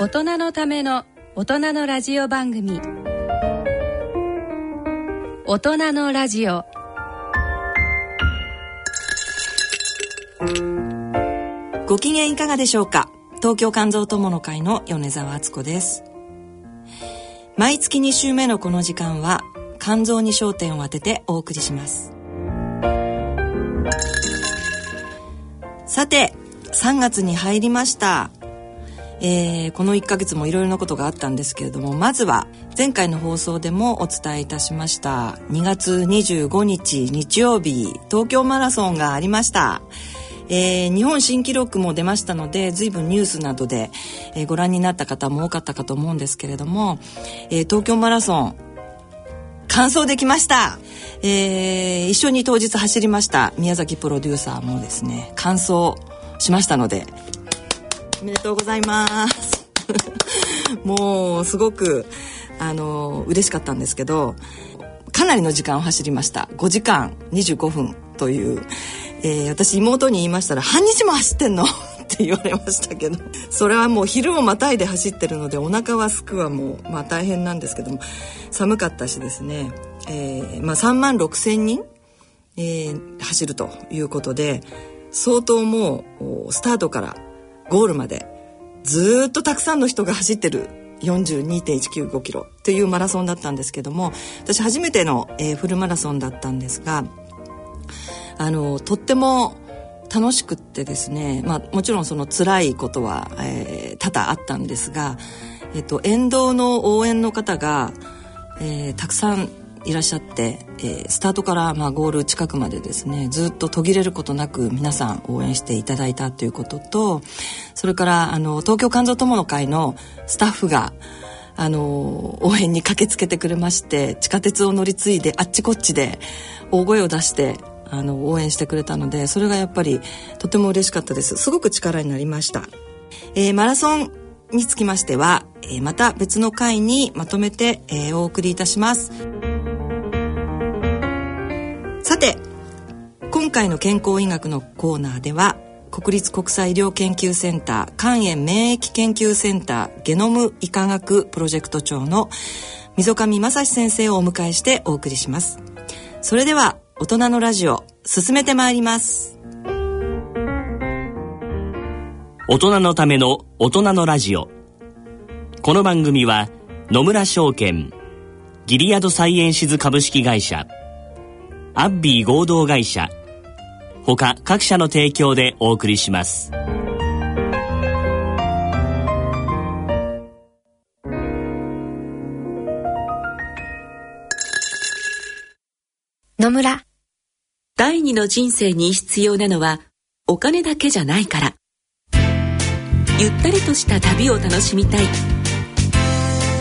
大人のための大人のラジオ番組。大人のラジオ。ご機嫌いかがでしょうか？東京肝臓友の会の米澤敦子です。毎月2週目のこの時間は肝臓に焦点を当ててお送りします。さて3月に入りました。えー、この1ヶ月もいろいろなことがあったんですけれどもまずは前回の放送でもお伝えいたしました2月25日日曜日東京マラソンがありました。えー、日本新記録も出ましたので随分ニュースなどで、えー、ご覧になった方も多かったかと思うんですけれども、え、東京マラソン完走できました、え、一緒に当日走りました宮崎プロデューサーもですね完走しましたのでおめでとうございます。もうすごくあの嬉しかったんですけどかなりの時間を走りました。5時間25分という、えー、私妹に言いましたら「半日も走ってんの? 」って言われましたけど。それはもう昼をまたいで走ってるのでお腹はすくはもう、まあ、大変なんですけども寒かったしですね、えーまあ、3万6千人、えー、走るということで相当もうスタートからゴールまでずっとたくさんの人が走ってる42.195キロというマラソンだったんですけども私初めての、えー、フルマラソンだったんですがあのとっても楽しくってですね、まあ、もちろんその辛いことは、えー、多々あったんですが、えっと、沿道の応援の方が、えー、たくさんいらっしゃって、えー、スタートからまあゴール近くまでですねずっと途切れることなく皆さん応援していただいたということとそれからあの東京肝臓友の会のスタッフがあの応援に駆けつけてくれまして地下鉄を乗り継いであっちこっちで大声を出してあの応援してくれたのでそれがやっぱりとても嬉しかったです。すごく力になりました、えー、マラソンにつきましては、えー、また別の回にまとめて、えー、お送りいたします。今回の健康医学のコーナーでは国立国際医療研究センター肝炎免疫研究センターゲノム医科学プロジェクト長の溝上正史先生をお迎えしてお送りします。それでは大人のラジオ進めてまいります。大人のための大人のラジオ。この番組は野村証券ギリアドサイエンシズ株式会社アッビー合同会社他各社の提供でお送りします。野村。第二の人生に必要なのはお金だけじゃないから。ゆったりとした旅を楽しみたい。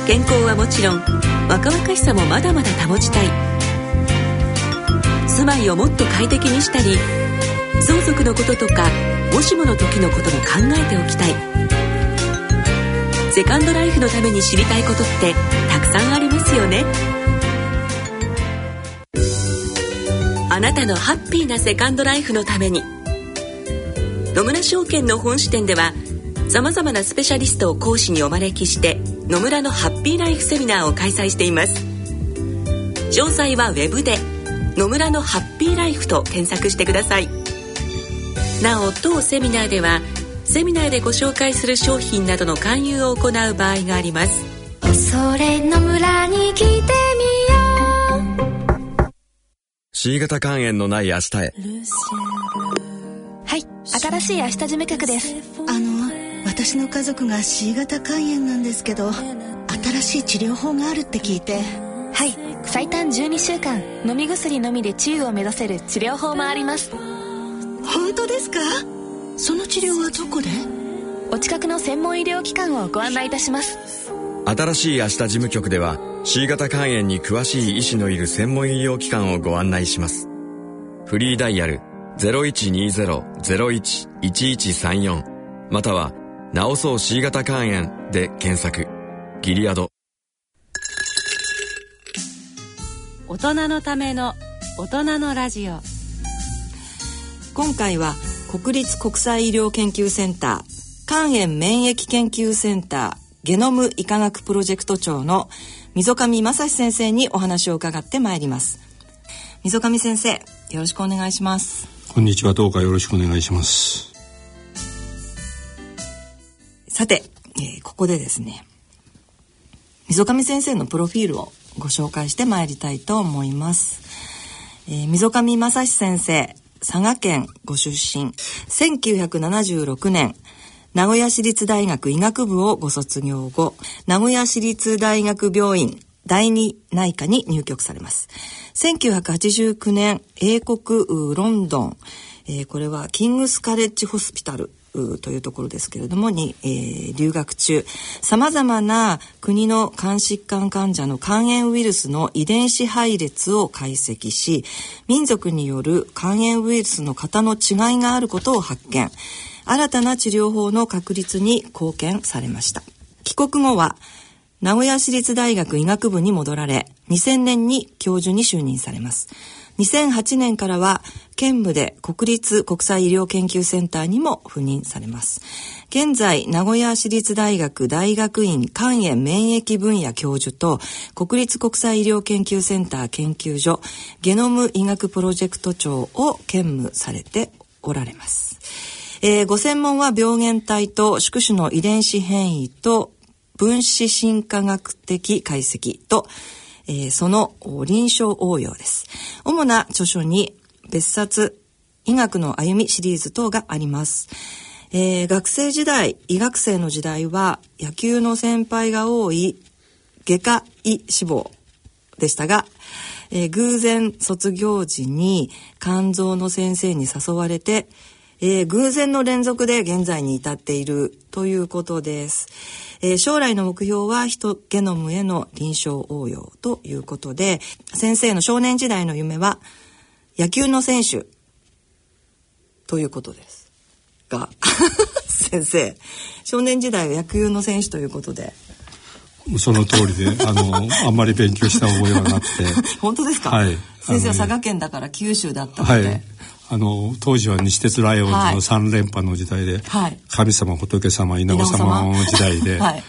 健康はもちろん若々しさもまだまだ保ちたい。住まいをもっと快適にしたり相続のこととかもしもの時のことも考えておきたい。セカンドライフのために知りたいことってたくさんありますよね。あなたのハッピーなセカンドライフのために。野村証券の本支店ではさまざまなスペシャリストを講師にお招きして野村のハッピーライフセミナーを開催しています。詳細は web で「野村のハッピーライフと検索してください。なお当セミナーではセミナーでご紹介する商品などの勧誘を行う場合があります。それの村に来てみよう。C 型肝炎のない明日へ。はい新しい明日事務局です。あの私の家族が C 型肝炎なんですけど新しい治療法があるって聞いて。はい最短12週間飲み薬のみで治癒を目指せる治療法もあります本当ですか？その治療はどこで？お近くの専門医療機関をご案内いたします。新しい明日事務局では C 型肝炎に詳しい医師のいる専門医療機関をご案内します。フリーダイヤル0120-01-1134または「治そう C 型肝炎」で検索。ギリアド。大人のための大人のラジオ今回は国立国際医療研究センター肝炎免疫研究センターゲノム医科学プロジェクト長の溝上正史先生にお話を伺ってまいります。溝上先生よろしくお願いします。こんにちはどうかよろしくお願いします。さて、えー、ここでですね溝上先生のプロフィールをご紹介してまいりたいと思います、えー、溝上正史先生佐賀県ご出身。1976年名古屋市立大学医学部をご卒業後名古屋市立大学病院第二内科に入局されます。1989年英国ロンドン、えー、これはキングスカレッジホスピタル。というところですけれどもに、えー、留学中。さまざまな国の肝疾患患者の肝炎ウイルスの遺伝子配列を解析し民族による肝炎ウイルスの型の違いがあることを発見。新たな治療法の確立に貢献されました。帰国後は名古屋市立大学医学部に戻られ2000年に教授に就任されます。2008年からは兼務で国立国際医療研究センターにも赴任されます。現在、名古屋市立大学大学院肝炎免疫分野教授と国立国際医療研究センター研究所ゲノム医学プロジェクト長を兼務されておられます。えー、ご専門は病原体と宿主の遺伝子変異と分子進化学的解析とえー、その臨床応用です。主な著書に別冊医学の歩みシリーズ等があります。えー、学生時代、医学生の時代は野球の先輩が多い外科医志望でしたが、えー、偶然卒業時に肝臓の先生に誘われて、えー、偶然の連続で現在に至っているということです。えー、将来の目標はヒトゲノムへの臨床応用ということで、先生の少年時代の夢は野球の選手ということです。が、先生、少年時代は野球の選手ということで。その通りで、あの、あんまり勉強した覚えはなくて。本当ですか？はい。先生は佐賀県だから九州だったので。はいあの当時は西鉄ライオンズの3連覇の時代で、はい、神様仏様稲子様の時代で、はい、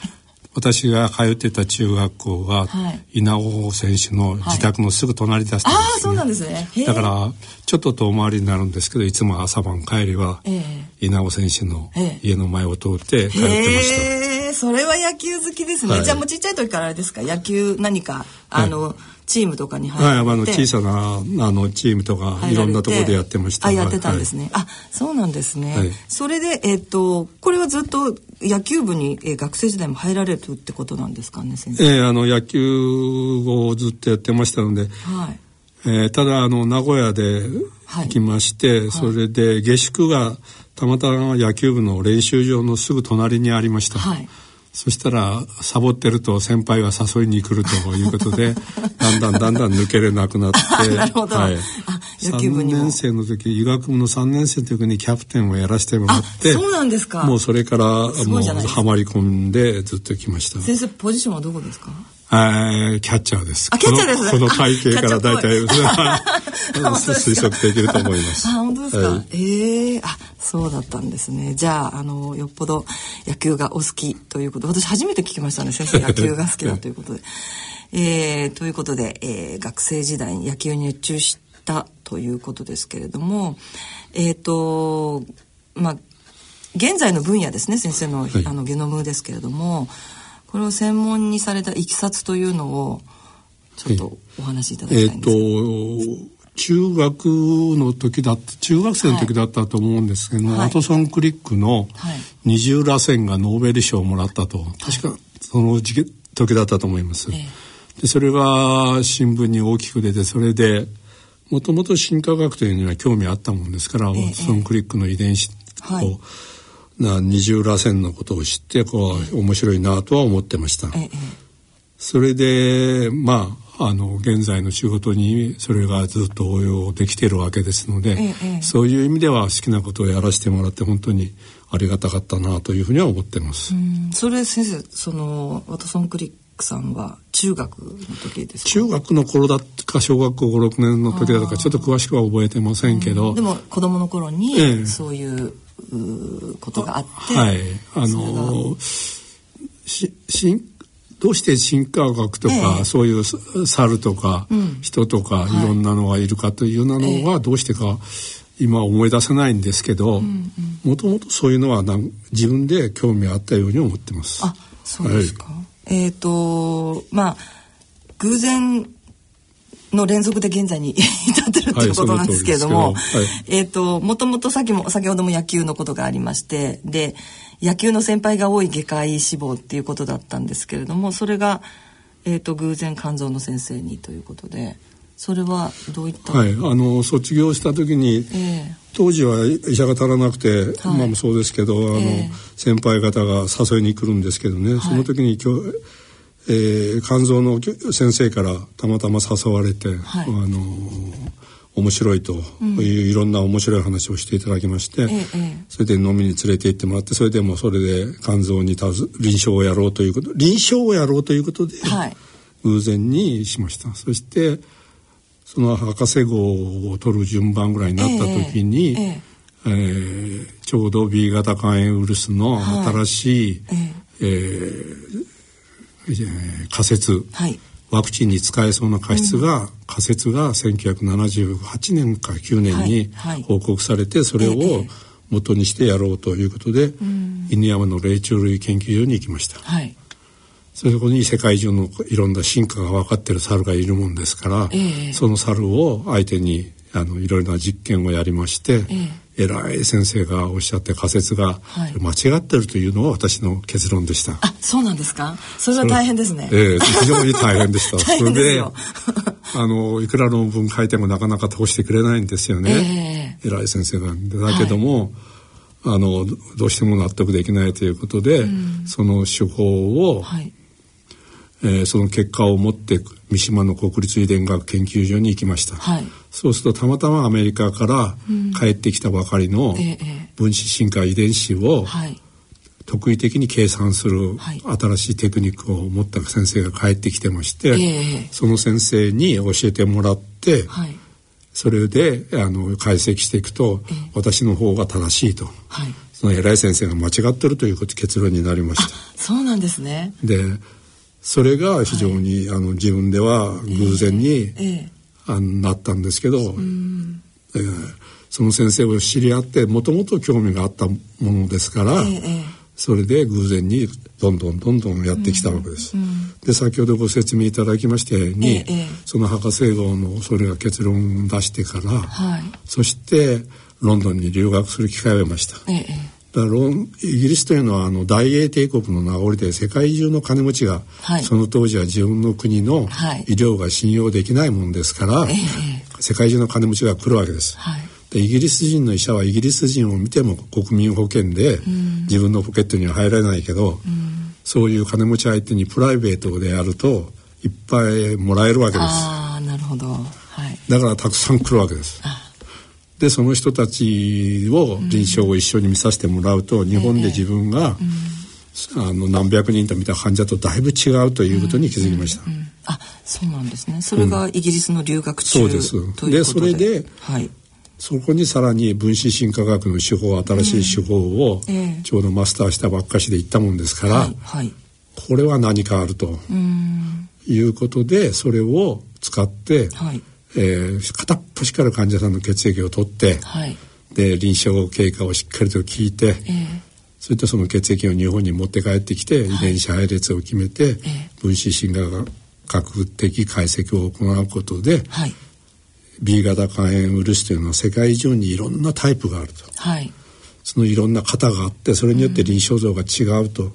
私が通ってた中学校が、はい、稲尾選手の自宅のすぐ隣だったんです、ね、あそうなんですね。だからちょっと遠回りになるんですけどいつも朝晩帰りは、えー、稲尾選手の家の前を通って通ってました。それは野球好きですね、じゃあもうちっちゃい時からあれですか？野球何かあの、チームとかに入って、はい、あの小さなあのチームとかいろんなところでやってました。あやってたんですね、はい、あそうなんですね、はい、それでえっ、とこれはずっと野球部に、えー、学生時代も入られるってことなんですかね先生。えー、あの野球をずっとやってましたので、はい。えー、ただあの名古屋で行きまして、それで下宿がたまたま野球部の練習場のすぐ隣にありました、はいそしたらサボってると先輩が誘いに来るということで だんだんだんだん抜けれなくなってなるほど、はい、3年生の時医学部の3年生の時にキャプテンをやらせてもらってそうなんですか。もうそれからもうはまり込んでずっと来ました。先生ポジションはどこですか？えキャッチャーです。あ、キャッチャーです、この体型から大体 推測できると思います。あ、本当ですか。はい、ええー、あ、そうだったんですね。じゃあ、あの、よっぽど野球がお好きということ。私初めて聞きましたね。先生野球が好きだということで。えー、ということで、えー、学生時代に野球に熱中したということですけれども、えっ、ー、と、まあ、現在の分野ですね、先生の、はい、あのゲノムですけれども、これを専門にされたいきさつというのをちょっとお話しいただきたいんですえー、と中学の時だった中学生の時だったと思うんですけども、はい、ワトソンクリックの二重らせんがノーベル賞をもらったと、確かその時時だったと思います。でそれが新聞に大きく出てそれでもともと進化学というのには興味あったもんですから、ワトソンクリックの遺伝子を、はいな二重らせんのことを知ってこう面白いなとは思ってました。それでまああの現在の仕事にそれがずっと応用できているわけですので、そういう意味では好きなことをやらせてもらって本当にありがたかったなというふうには思ってます。それ先生そのワトソンクリックさんは中学の時です中学の頃だか？小学校56年の時だとかちょっと詳しくは覚えてませんけど、でも子供の頃にそういうことがあって、はい、あのししどうして進化学とか、ええ、そういう猿とか、うん、人とか、い、ろんなのがいるかというようなのがどうしてか今思い出せないんですけどもともとそういうのはなん自分で興味あったように思ってます。あそうですか、はい、えっ、ー、とまあ偶然の連続で現在に至ってるっていうことなんですけれども、はい、えっ、ー、ともともとさっきも先ほども野球のことがありましてで野球の先輩が多い外科医志望っていうことだったんですけれどもそれが、えーと、偶然肝臓の先生にということでそれはどういった？はいあの卒業した時に、えー、当時は医者が足らなくて、はい、今もそうですけど、あの、えー、先輩方が誘いに来るんですけどね、はい、その時に今日えー、肝臓の先生からたまたま誘われて、はい、あの面白いといういろんな面白い話をしていただきまして、うん、それで飲みに連れて行ってもらってそれでもそれで肝臓に臨床をやろうということ臨床をやろうということで、はい、偶然にしました。そしてその博士号を取る順番ぐらいになった時に、えええー、ちょうど B 型肝炎ウイルスの新しい、はい、えー仮説、はい、ワクチンに使えそうな仮説が、うん、仮説が1978年か9年に報告されて、それを元にしてやろうということで、犬山の霊長類研究所に行きました。はい、そこに世界中のいろんな進化が分かってる猿がいるもんですから、えその猿を相手にあのいろいろな実験をやりまして、え偉い先生がおっしゃって仮説が間違ってるというのは私の結論でした。あ、そうなんですか？それは大変ですね。ええー、非常に大変でした。それで、あのいくら論文書いてもなかなか通してくれないんですよね。えー、偉い先生なんでだけども。はい、あのどうしても納得できないということで、うん、その手法を、はい、えー、その結果を持って三島の国立遺伝学研究所に行きました、はい、そうするとたまたまアメリカから帰ってきたばかりの分子進化遺伝子を特異的に計算する新しいテクニックを持った先生が帰ってきてまして、その先生に教えてもらって、それであの解析していくと、私の方が正しいと、その偉い先生が間違ってるという結論になりました。そうなんですね。でそれが非常に、あの自分では偶然に、あなったんですけど、えー、その先生を知り合ってもともと興味があったものですから、それで偶然にどんどんどんどんやってきたわけです。で先ほどご説明いただきましたように、その博士号のそれが結論を出してから、はい、そしてロンドンに留学する機会を得ました。だからイギリスというのはあの大英帝国の名残で世界中の金持ちが、はい、その当時は自分の国の医療が信用できないもんですから、はい、世界中の金持ちが来るわけです。はい、でイギリス人の医者はイギリス人を見ても国民保険で自分のポケットには入らないけど、そういう金持ち相手にプライベートでやるといっぱいもらえるわけです。あなるほど、はい、だからたくさん来るわけです。でその人たちを臨床を一緒に見させてもらうと、日本で自分が、あの何百人と見た患者とだいぶ違うということに気づきました。うんうんうん、あ、そうなんですね。それがイギリスの留学中、うん、そうです。で。それで、はい、そこにさらに分子進化学の手法新しい手法をちょうどマスターしたばっかしで行ったもんですから、はいはい、これは何かあるということでそれを使って、はい、えー、片っ端から患者さんの血液を取って、はい、で臨床経過をしっかりと聞いて、えー、それとその血液を日本に持って帰ってきて、遺伝子配列を決めて、分子進化学的解析を行うことで、はい、B 型肝炎ウイルスというのは世界中にいろんなタイプがあると、はい、そのいろんな型があってそれによって臨床像が違うと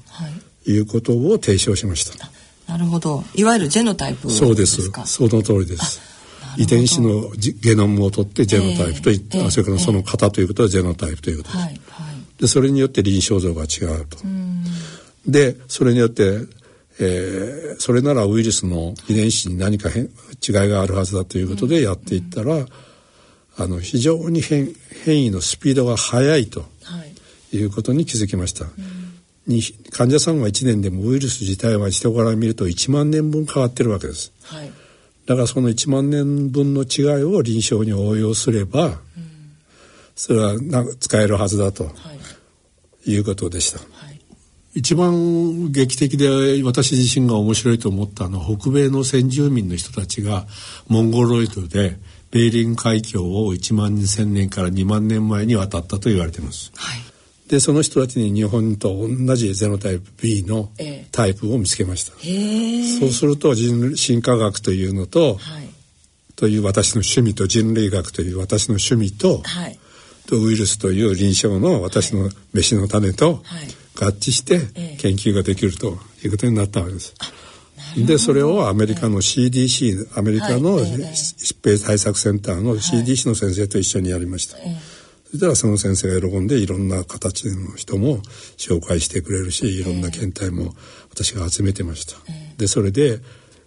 い。うことを提唱しました。なるほど。いわゆるジェノタイプそうです。その通りです遺伝子のゲノムを取ってジェノタイプと言って、えー、それからその型ということはジェノタイプということです。はいはい、でそれによって臨床像が違うと。でそれによって、えー、それならウイルスの遺伝子に何か変違いがあるはずだということでやっていったら、うん、あの非常に変変異のスピードが速いと、はい、いうことに気づきました。に患者さんは1年でもウイルス自体は人から見ると1万年分変わってるわけです。はいだからその1万年分の違いを臨床に応用すれば、うん、それはな使えるはずだと、はい、いうことでした。はい、一番劇的で私自身が面白いと思ったのは北米の先住民の人たちがモンゴロイドでベーリング海峡を1万2000年から2万年前に渡ったと言われています。はい、でその人たちに日本と同じゼノタイプ B のタイプを見つけました。えー、そうすると人進化学というのと、はい、という私の趣味と人類学という私の趣味と、はい、とウイルスという臨床の私の飯の種と合致して研究ができるということになったわけです。でそれをアメリカの CDC アメリカの疾病対策センターの CDC の先生と一緒にやりました。そしたらその先生が喜んでいろんな形の人も紹介してくれるしいろんな検体も私が集めてました。でそれで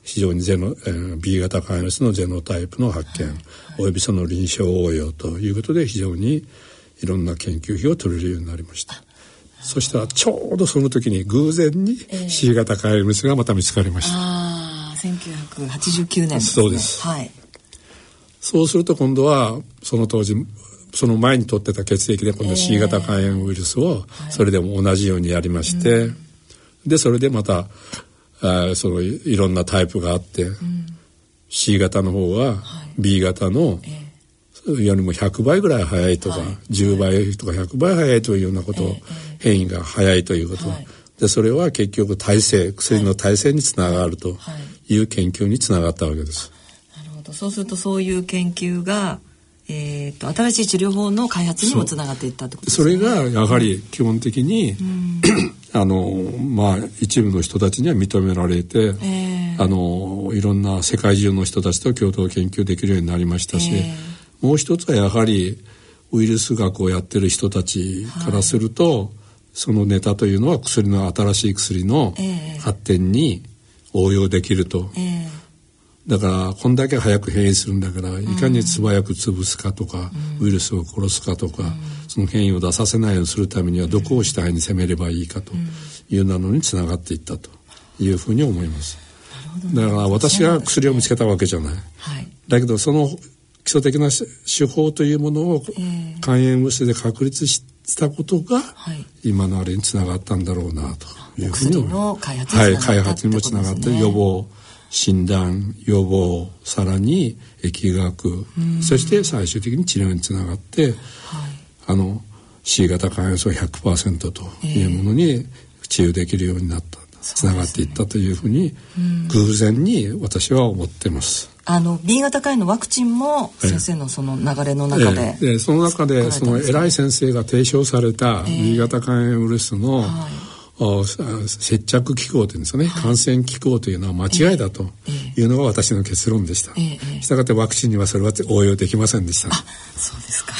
非常にゼノ、えー、B 型肝炎のゼノタイプの発見、はい、およびその臨床応用ということで非常にいろんな研究費を取れるようになりました。そしたらちょうどその時に偶然に C 型肝炎がまた見つかりました。ああ、1989年、ね、そうです。はい。そうすると今度はその当時その前に取ってた血液で今度 C 型肝炎ウイルスをそれでも同じようにやりまして、えーでそれでまたあそのいろんなタイプがあって、うん、C 型の方は B 型の、よりも100倍ぐらい早いとか、はい、10倍とか100倍早いというようなこと、変異が早いということ、でそれは結局耐性薬の耐性につながるとい。う研究につながったわけです。なるほど。そうするとそういう研究がえーと、新しい治療法の開発にもつながっていったってことね。それがやはり基本的に、うん、あのまあ一部の人たちには認められて、えー、あのいろんな世界中の人たちと共同研究できるようになりましたし、えー、もう一つはやはりウイルス学をやってる人たちからすると、はい、そのネタというのは薬の新しい薬の発展に応用できると。えーだからこんだけ早く変異するんだからいかに素早く潰すかとか、うん、ウイルスを殺すかとか、うん、その変異を出させないようにするためにはどこを主体に攻めればいいかというなのにつながっていったというふうに思います。だから私が薬を見つけたわけじゃない。はい、だけどその基礎的な手法というものを肝炎ウイルスで確立したことが、今のあれにつながったんだろうなというふうに思います。はい、開発にもつながって予防診断予防さらに疫学。そして最終的に治療につながって、はい、あの C 型肝炎症100%というものに治癒できるようになった、えー、つながっていったというふうに偶然に私は思ってます。あの B 型肝炎のワクチンも先生のその流れの中で、えー、その中でその偉い先生が提唱された B 型肝炎ウイルスの、はい接着機構というんですかね、はい、感染機構というのは間違いだというのが私の結論でした。したがってワクチンにはそれは応用できませんでした。そうですか。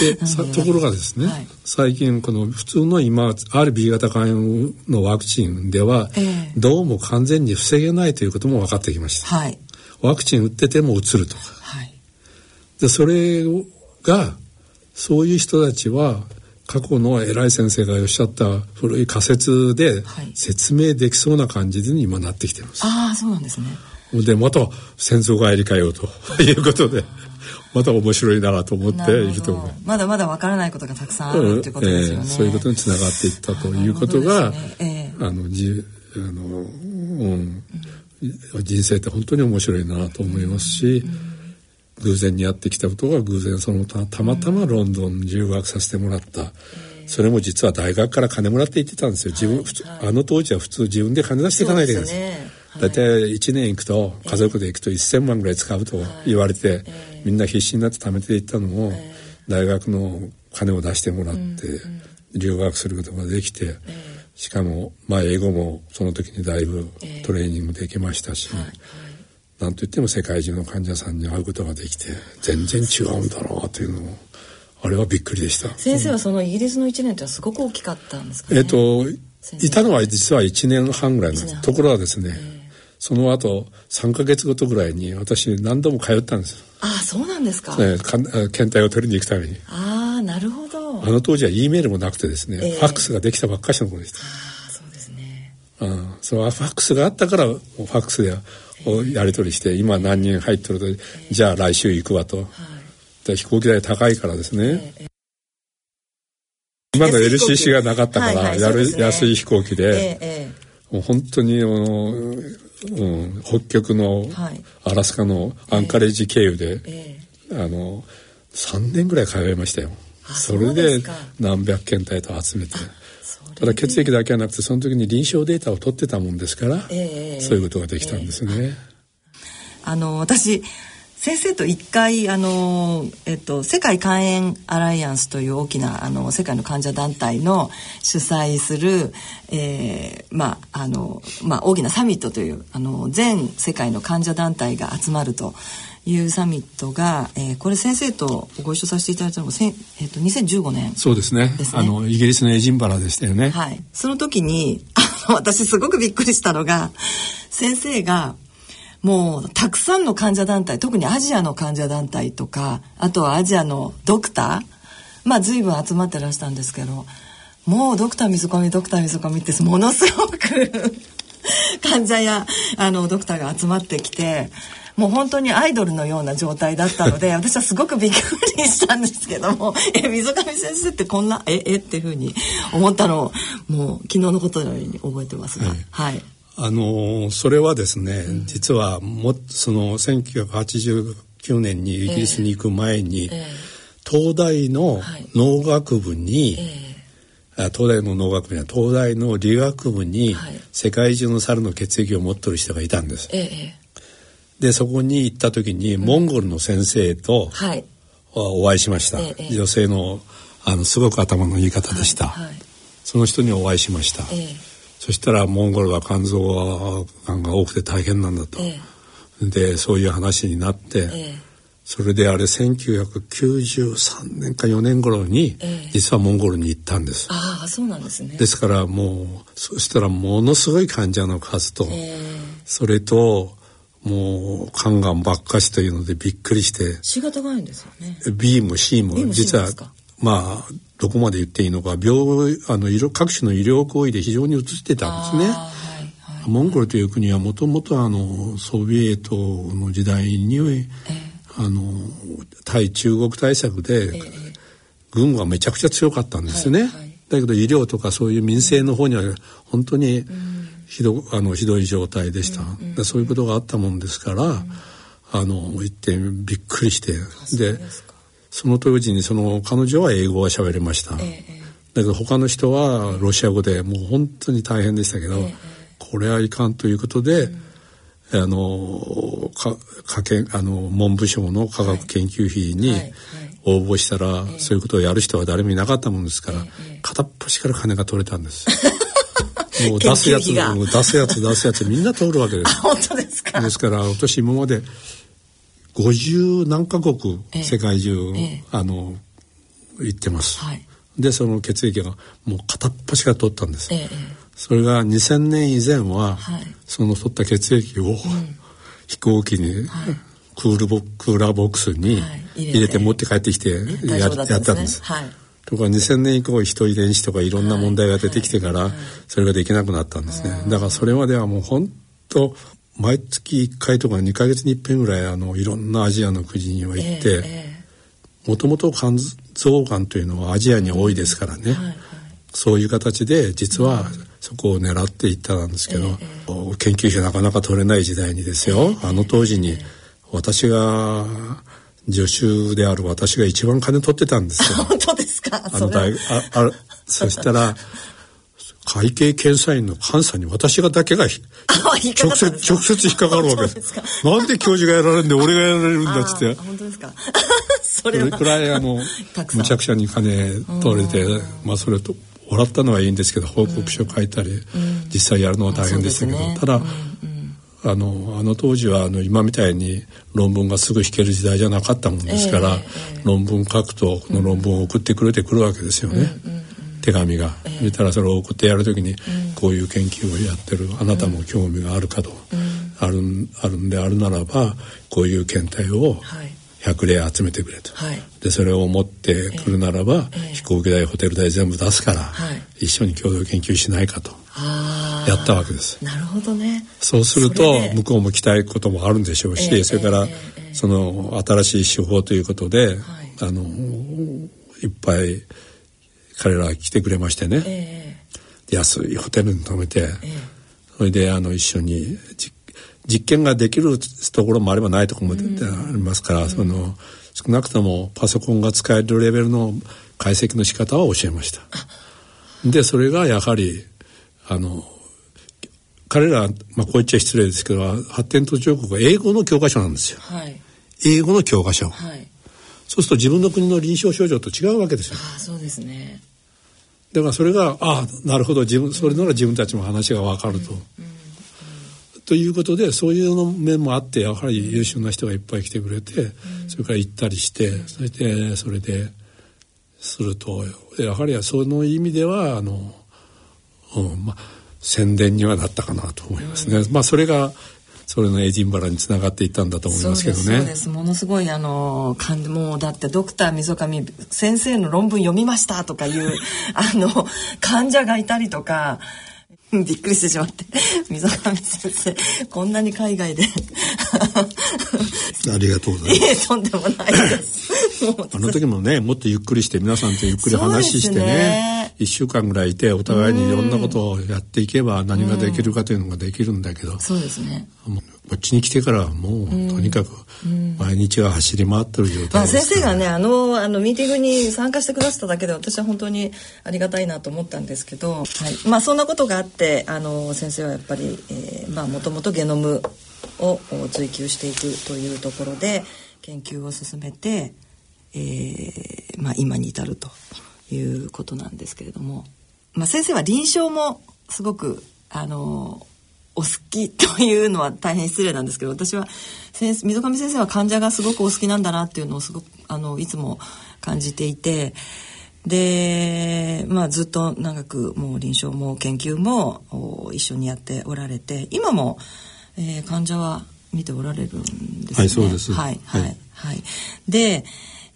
で ところがですね、はい、最近この普通の今ある B 型肝炎のワクチンでは、えー、どうも完全に防げないということも分かってきました。はい、ワクチン打っててもうつるとか。はい、でそれがそういう人たちは過去の偉い先生がおっしゃった古い仮説で説明できそうな感じに今なってきてます。ああそうなんですね。でまた戦争帰りかよということで。また面白いなと思っていると思う。まだまだわからないことがたくさんあるってことですよね、えー、そういうことにつながっていったということが、ねえー、あのじあの、うん、人生って本当に面白いなと思いますし。うん偶然にやってきたことが偶然そのたまたまロンドンに留学させてもらった、それも実は大学から金もらって行ってたんですよ。自分、はい、あの当時は普通自分で金出していかないといけない。です大体1年行くと家族で行くと1,000万ぐらい使うと言われて、みんな必死になって貯めていったのを大学の金を出してもらって留学することができてしかもまあ英語もその時にだいぶトレーニングできましたし。なんといっても世界中の患者さんに会うことができて全然違うんだなというのをあれはびっくりでした。先生はそのイギリスの1年ってはすごく大きかったんですか、ね、えっ、といたのは実は1年半ぐらいのところはですね、その後3か月ごとぐらいに私何度も通ったんですよ。ああそうなんですか、ね、検体を取りに行くために。ああなるほど。あの当時は E メールもなくてですね、えー、ファックスができたばっかしの頃でした。ああそうですね。あそのファックスがあったからファックスでをやり取りして今何人入ってるとじゃあ来週行くわと、飛行機代高いからですね、今の LCC がなかったから、はいやる、ね、安い飛行機で、ええもう本当にあの、うん、北極のアラスカのアンカレッジ経由で、えあの3年ぐらい通いましたよ。それで何百件体と集めて。ただ血液だけはなくてその時に臨床データを取ってたもんですから、えー、そういうことができたんですね。えー、あの私先生と一回あの、えっと、世界肝炎アライアンスという大きなあの世界の患者団体の主催する、えー、まああの、まあ、大きなサミットというあの全世界の患者団体が集まるというサミットが、えー、これ先生とご一緒させていただいたのが、えー、と2015年、ね、そうですね。あのイギリスのエジンバラでしたよね。はい、その時にあの私すごくびっくりしたのが先生がもうたくさんの患者団体特にアジアの患者団体とかあとはアジアのドクターまあ随分集まってらしたんですけどもうドクターみそこみドクターみそこみってものすごく 患者やあのドクターが集まってきてもう本当にアイドルのような状態だったので 私はすごくびっくりしたんですけども え溝上先生ってこんなええっていうふうに思ったのをもう昨日のことのように覚えてますが、はい、はい。あのそれはですね、うん、実はもその1989年にイギリスに行く前に、えーえ。ー、東大の農学部に、はい、東大の農学部には東大の理学部に、世界中の猿の血液を持ってる人がいたんです。えー、でそこに行った時に、モンゴルの先生とお会いしました、女性のあのすごく頭のいい方でした、はいはい、その人にお会いしました。えーそしたらモンゴルは肝臓がんが多くて大変なんだと、ええ、でそういう話になって、え、それであれ1993年か4年頃に、実はモンゴルに行ったんです。ああそうなんですね。ですからもうそしたらものすごい患者の数と、それともう肝がんばっかしというのでびっくりして。C 型肝炎ですよね。B も C も実はまあどこまで言っていいのか病あの各種の医療行為で非常に移ってたんですね。はいはい、モンゴルという国はもともとあのソビエトの時代に、えー、あの対中国対策で、えー、軍がめちゃくちゃ強かったんですね。はいはい、だけど医療とかそういう民生の方には本当にひど,、あのひどい状態でした、うんうん、そういうことがあったもんですから、うん、あの行ってびっくりして。でその当時にその彼女は英語が喋れました、えー、だけど他の人はロシア語でもう本当に大変でしたけど、えー、これはいかんということで、うん、あのかかけあの文部省の科学研究費に応募したら、はいはいはい、そういうことをやる人は誰もいなかったもんですから、えー、片っ端から金が取れたんです。もう出すやつ出すやつ出すやつみんな通るわけです。本当ですか？ですから私今まで50何カ国、世界中、あの行ってます、はい、でその血液がもう片っ端から取ったんです、それが2000年以前は、はい、その取った血液を、うん、飛行機に、はい、クールボクーラーボックスに入れて。持って帰ってきてや,、やったんです、はい、とか2000年以降人遺伝子とかいろんな問題が出てきてから、それができなくなったんですね、だからそれまではもう本当毎月1回とか2か月に1遍ぐらいあのいろんなアジアの国には行ってもともと肝臓がんというのはアジアに多いですからね、はいはい、そういう形で実はそこを狙っていったんですけど、研究費なかなか取れない時代にですよ、あの当時に私が助手である私が一番金取ってたんですよ。本当ですか？あの大ああそしたら会計検査院の監査に私がだけが直接直接引っかかるわけです。なんで教授がやられるんで俺がやられるんだっつって。本当ですか？それくらいあのむちゃくちゃに金取れて、まあそれともらったのはいいんですけど報告書書いたり、実際やるのは大変でしたけど、ただ。あのあの当時はあの今みたいに論文がすぐ引ける時代じゃなかったもんですから、論文書くとこの論文を送ってくれてくるわけですよね。手紙が、えー、たらそれを送ってやるときに、こういう研究をやってるあなたも興味があるかと、あるあるんであるならばこういう検体を100例集めてくれと、はい、でそれを持ってくるならば、えー、飛行機代ホテル代全部出すから、はい、一緒に共同研究しないかと。やったわけです。なるほどね。そうすると向こうも期待こともあるんでしょうし、えー、それから、その新しい手法ということで、はい、あのいっぱい彼ら来てくれましてね、え安いホテルに泊めて、ええ。それであの一緒にじ実験ができるところもあればないところもありますから、その少なくともパソコンが使えるレベルの解析の仕方は教えました。でそれがやはりあの彼ら、まあ、こう言っちゃ失礼ですけど発展途上国は英語の教科書なんですよ。はい英語の教科書。はいそうすると自分の国の臨床症状と違うわけですよ。ああそうですねだからそれがああなるほど自分それなら自分たちも話が分かると。ということでそういうの面もあってやはり優秀な人がいっぱい来てくれて、それから行ったりしてそれでそれでするとやはりその意味ではあの、うんまあ、宣伝にはなったかなと思いますね。まあそれがそれのエディンバラにつながっていったんだと思いますけどね。そうですそうですものすごいあの感もうだってドクター溝上先生の論文読みましたとかいうあの患者がいたりとか びっくりしてしまって。溝上先生こんなに海外で。ありがとうございます。いえとんでもないです。あの時もね、もっとゆっくりして皆さんとゆっくり話してねね、一週間ぐらいいてお互いにいろんなことをやっていけば何ができるかというのができるんだけど、そうですね。こっちに来てからはもうとにかく毎日が走り回ってる状まあ、態です。先生がねあのあのミーティングに参加してくださっただけで私は本当にありがたいなと思ったんですけど、はい、まあそんなことがあってあの先生はやっぱりえーまあもともとゲノムをお追求していくというところで研究を進めて、えーまあ、今に至るということなんですけれども、まあ、先生は臨床もすごくあのお好きというのは大変失礼なんですけど私は先生溝上先生は患者がすごくお好きなんだなっていうのをすごくあのいつも感じていてで、まあ、ずっと長くもう臨床も研究もお一緒にやっておられて今も、えー患者は見ておられるんですね。はいそうです。はいはいはい。はい、で、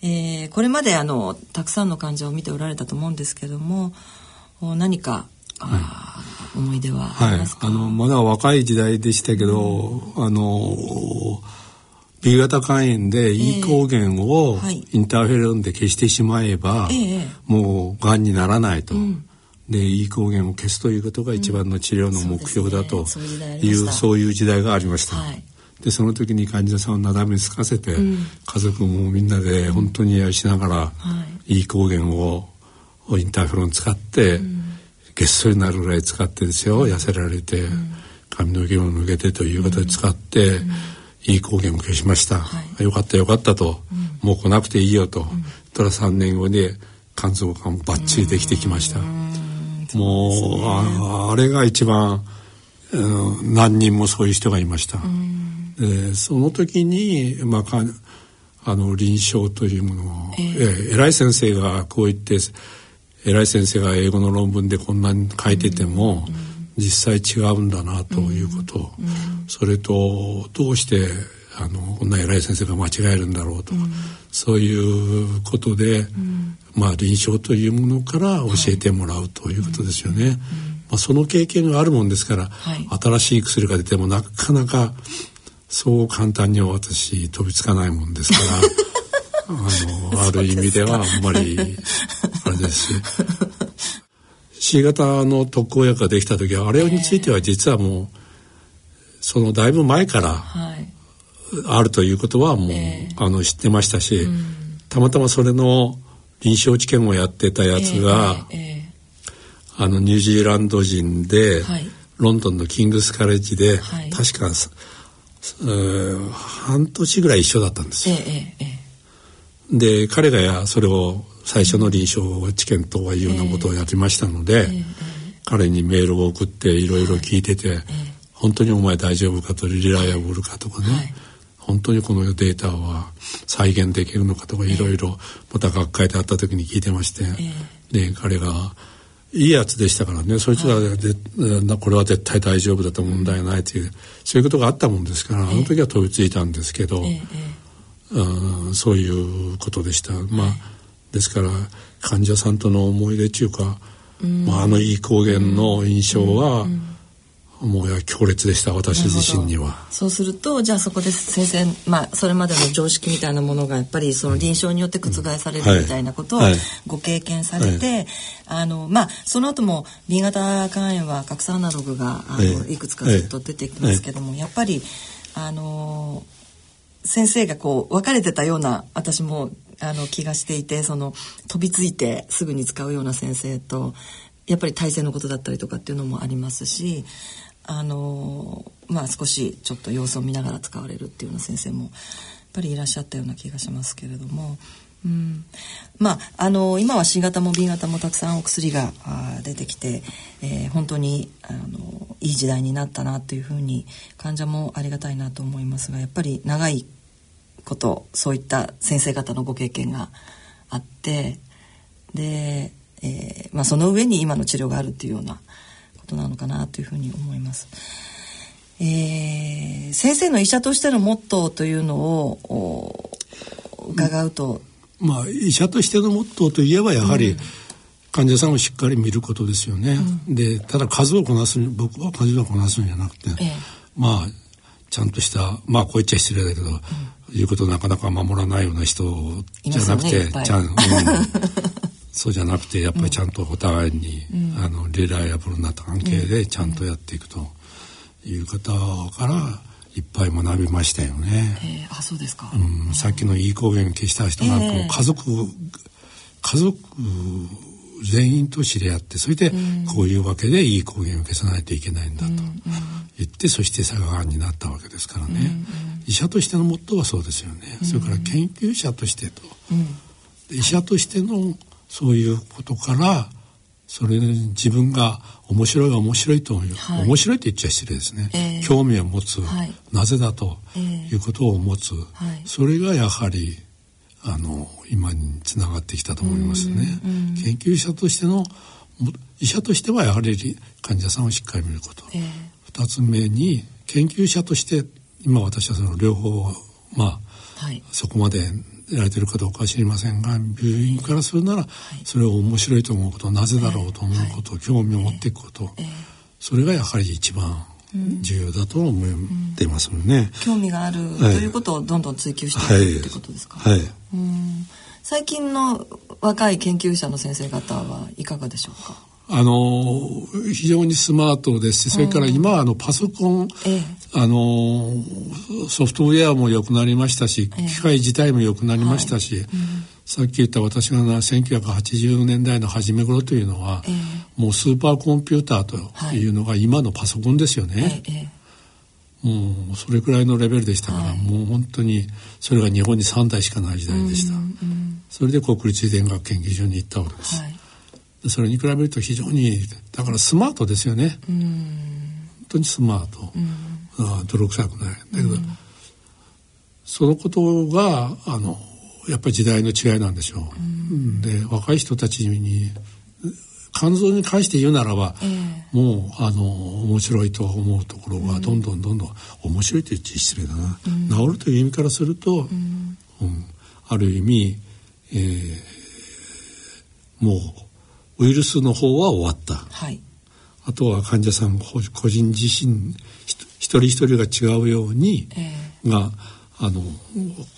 えーこれまであのたくさんの患者を見ておられたと思うんですけどもお何か、あー思い出はあはいります、か、あのまだ若い時代でしたけど、あの B 型肝炎で E 抗原をはい。インターフェロンで消してしまえば、ええもうがんにならないと。ん。で E 抗原を消すということが一番の治療の目標だとそうですね。そういうそういう時代がありました。はいでその時に患者さんをなだめつかせて、家族もみんなで本当にしながら、はい。E 抗原をインターフェロン使って、げっそりなるぐらい使ってですよ、痩せられて、髪の毛も抜けてという形で使って、E 抗原を消しました、よかったよかったと、もう来なくていいよと、たら3年後で肝臓がバッチリできてきました、もうああれが一番、うん何人もそういう人がいました、でその時に、まあ、かあの臨床というものを、ええ。偉い先生がこう言って偉い先生が英語の論文でこんなに書いてても、実際違うんだなということ、それとどうしてあのこんな偉い先生が間違えるんだろうと、そういうことで、まあ臨床というものから教えてもらうということですよね。まあ、その経験があるもんですから、はい。新しい薬が出てもなかなかそう簡単には私飛びつかないもんですから あのある意味ではあんまりあれですし。C 型の特効薬ができた時はあれについては実はもうそのだいぶ前からはい。あるということはもう、あの知ってましたし、たまたまそれの臨床治験をやってたやつが、あのニュージーランド人で、はい。ロンドンのキングスカレッジで、はい。確か半年ぐらい一緒だったんです。よ。えええええ。で彼がやそれを最初の臨床治験というようなことをやりましたので、彼にメールを送っていろいろ聞いてて、本当にお前大丈夫かとリライアブルかとかね、はい。本当にこのデータは再現できるのかとかいろいろまた学会で会った時に聞いてまして、で彼がいいやつでしたからね。そいつらで、なこれは絶対大丈夫だと問題ないというそういうことがあったもんですからあの時は飛びついたんですけど、ええうんそういうことでした。まあですから患者さんとの思い出っていうか、まあ、あのいい抗原の印象は、もう強烈でした私自身には。そうするとじゃあそこで先生まあそれまでの常識みたいなものがやっぱりその臨床によって覆されるみたいなことをご経験されて、はい。はい、あのまあその後も B 型肝炎は核酸アナログがあの、い、くつかずっと出てきますけども、やっぱりあの先生がこう分かれてたような私もあの気がしていてその飛びついてすぐに使うような先生とやっぱり体制のことだったりとかっていうのもありますしあのまあ少しちょっと様子を見ながら使われるっていうような先生もやっぱりいらっしゃったような気がしますけれども。うん、まああの今は C 型も B 型もたくさんお薬が出てきて、えー、本当にあのいい時代になったなというふうに患者もありがたいなと思いますがやっぱり長いことそういった先生方のご経験があってで、えーまあ、その上に今の治療があるっていうようなことなのかなというふうに思います。えー、先生の医者としてのモットーというのを伺うと、うん、まあ医者としてのモットーといえばやはり、患者さんをしっかり見ることですよね。うん、でただ数をこなす僕は数をこなすんじゃなくて、ええ、まあちゃんとしたまあこう言っちゃ失礼だけど、うん、言うことなかなか守らないような人じゃなくて、ね、ちゃん、うん そうじゃなくてやっぱりちゃんとお互いに、うん、あのリライアブルな関係でちゃんとやっていくという方からいっぱい学びましたよね。えー、あそうですか、うん、さっきのいい抗原消した人なんかも家族、えー、家族全員と知り合ってそれでこういうわけでいい抗原を消さないといけないんだと言って、そして佐賀になったわけですからね、医者としてのモットーはそうですよね、それから研究者としてと、医者としてのそういうことからそれ自分が面白い面白いとはい、面白いと言っちゃ失礼ですね、えー、興味を持つ、はい、なぜだということを持つ、それがやはりあの今につながってきたと思いますね。研究者としての医者としてはやはり患者さんをしっかり見ること、えー、2つ目に研究者として今私はその両方まあ、はい、そこまでやられてるかどうかは知りませんが病院からするならそれを面白いと思うことなぜだろうと思うこと、興味を持っていくこと、それがやはり一番重要だと思っていますもんね、興味があるということをどんどん追求していくってことですか、はい、最近の若い研究者の先生方はいかがでしょうか？あの非常にスマートですしそれから今はあのパソコン、ええ、あのソフトウェアも良くなりましたし、機械自体も良くなりましたし、はい。うん、さっき言った私が1980年代の初め頃というのは、もうスーパーコンピューターというのが今のパソコンですよね。もうそれくらいのレベルでしたから、はい、もう本当にそれが日本に3台しかない時代でした。うんうん、それで国立遺伝学研究所に行ったわけです。はいそれに比べると非常にだからスマートですよね。本当にスマート。あ泥臭くない。だけど、そのことがあのやっぱり時代の違いなんでしょう。で若い人たちに肝臓に関して言うならば、えー、もうあの面白いと思うところがどんどんどんどん、面白いと言って失礼だな、うん、治るという意味からすると、うん、うん、ある意味、えー、もうウイルスの方は終わった、はい、あとは患者さん個人自身一人一人が違うように、えー、があの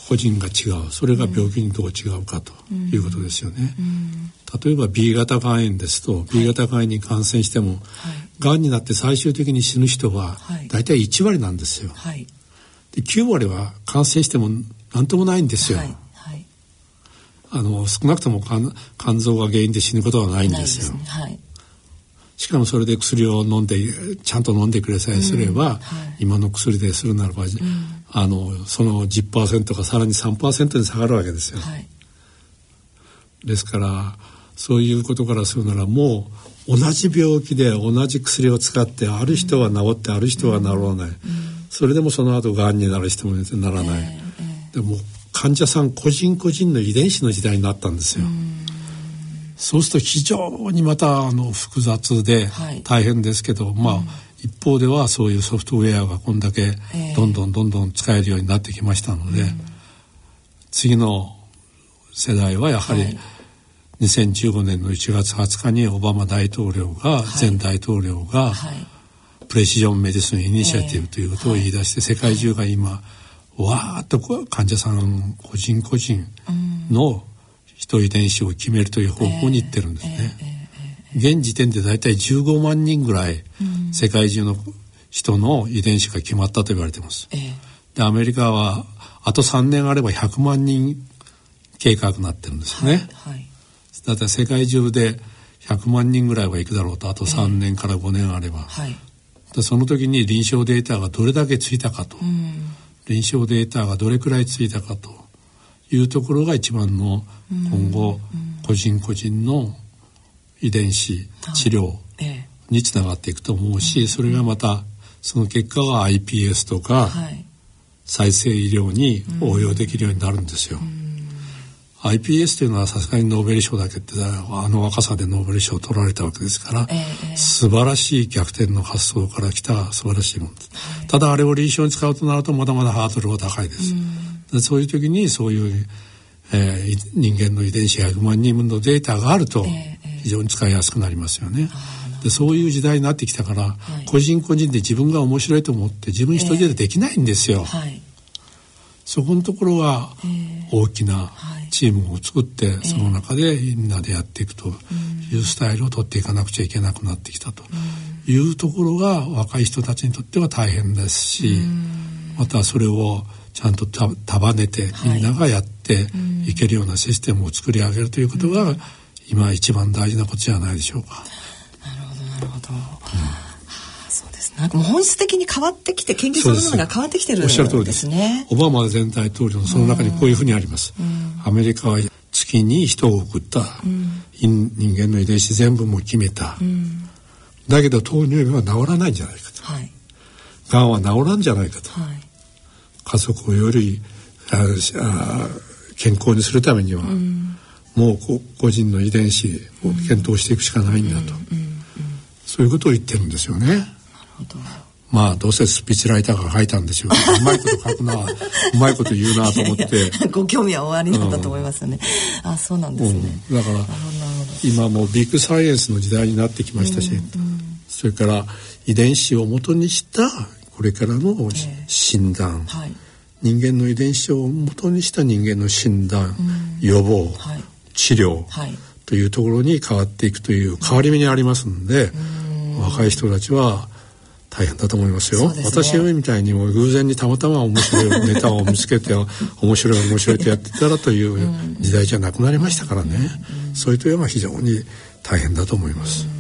個人が違う。それが病気にどう違うかということですよね。うん、例えば B 型肝炎ですと、はい、B 型肝炎に感染しても、はい、がんになって最終的に死ぬ人は大体1割なんですよ。はい、で9割は感染しても何ともないんですよ。はいあの少なくとも肝臓が原因で死ぬことはないんですよ。すね。はい、しかもそれで薬を飲んでちゃんと飲んでくれさえすれば、うん。はい、今の薬でするならば、うん、あのその10%がさらに3%に下がるわけですよ。はい、ですからそういうことからするならもう同じ病気で同じ薬を使ってある人は治ってある人は治らない、それでもその後がんになる人もならない。えー、でも患者さん個人個人の遺伝子の時代になったんですよ。そうすると非常にまたあの複雑で大変ですけど、はい、まあ、一方ではそういうソフトウェアがこんだけどんどんどんどん使えるようになってきましたので、えー、次の世代はやはり2015年の1月20日にオバマ大統領が、前大統領が、プレシジョンメディスンイニシアティブということを言い出して、世界中が今わーっと患者さん個人個人の人遺伝子を決めるという方向にいってるんですね。現時点で大体15万人ぐらい世界中の人の遺伝子が決まったと言われてます。でアメリカはあと3年あれば100万人計画になってるんですよね。はいはい、だって世界中で100万人ぐらいは行くだろうと。あと3年から5年あれば、はい、でその時に臨床データがどれだけついたかと、うん、臨床データがどれくらいついたかというところが一番の今後個人個人の遺伝子治療につながっていくと思うしそれがまたその結果が iPS とか再生医療に応用できるようになるんですよ。iPS というのはさすがにノーベル賞だけってあの若さでノーベル賞を取られたわけですから、えー、素晴らしい逆転の発想から来た素晴らしいものです、はい、ただあれを臨床に使うとなるとまだまだハードルは高いです、でそういう時にそういう、えー、人間の遺伝子100万人分のデータがあると非常に使いやすくなりますよね、えー、でそういう時代になってきたから、はい、個人個人で自分が面白いと思って自分一人でできないんですよ、はい。そこのところは大きなチームを作って、その中でみんなでやっていくというスタイルを取っていかなくちゃいけなくなってきたというところが若い人たちにとっては大変ですしまたそれをちゃんと束ねてみんながやっていけるようなシステムを作り上げるということが今一番大事なことじゃないでしょうか。なるほどなるほど、うんなんかもう本質的に変わってきて研究そのものが変わってきてるんですね。おっしゃる通りです。ね。オバマ前大統領のその中にこういうふうにあります。アメリカは月に人を送った、人間の遺伝子全部も決めた、だけど糖尿病は治らないんじゃないかと、はい、がんは治らんじゃないかと、はい、家族をよりああ健康にするためには、もう個人の遺伝子を検討していくしかないんだと、そういうことを言ってるんですよね。まあどうせスピーチライターが書いたんでしょううまいこと書くなうまいこと言うなと思って。ご興味はおありなんだと思いますよね、うん、あそうなんですね、うん、だから今もビッグサイエンスの時代になってきましたし、うんうん、それから遺伝子をもとにしたこれからの診断、え。ーはい、人間の遺伝子をもとにした人間の診断、予防、はい、治療、はい、というところに変わっていくという変わり目にありますので、若い人たちは大変だと思いますよ。すね、私みたいにも偶然にたまたま面白いネタを見つけて 面白い面白いとやってたらという時代じゃなくなりましたからね。そういう点は非常に大変だと思います。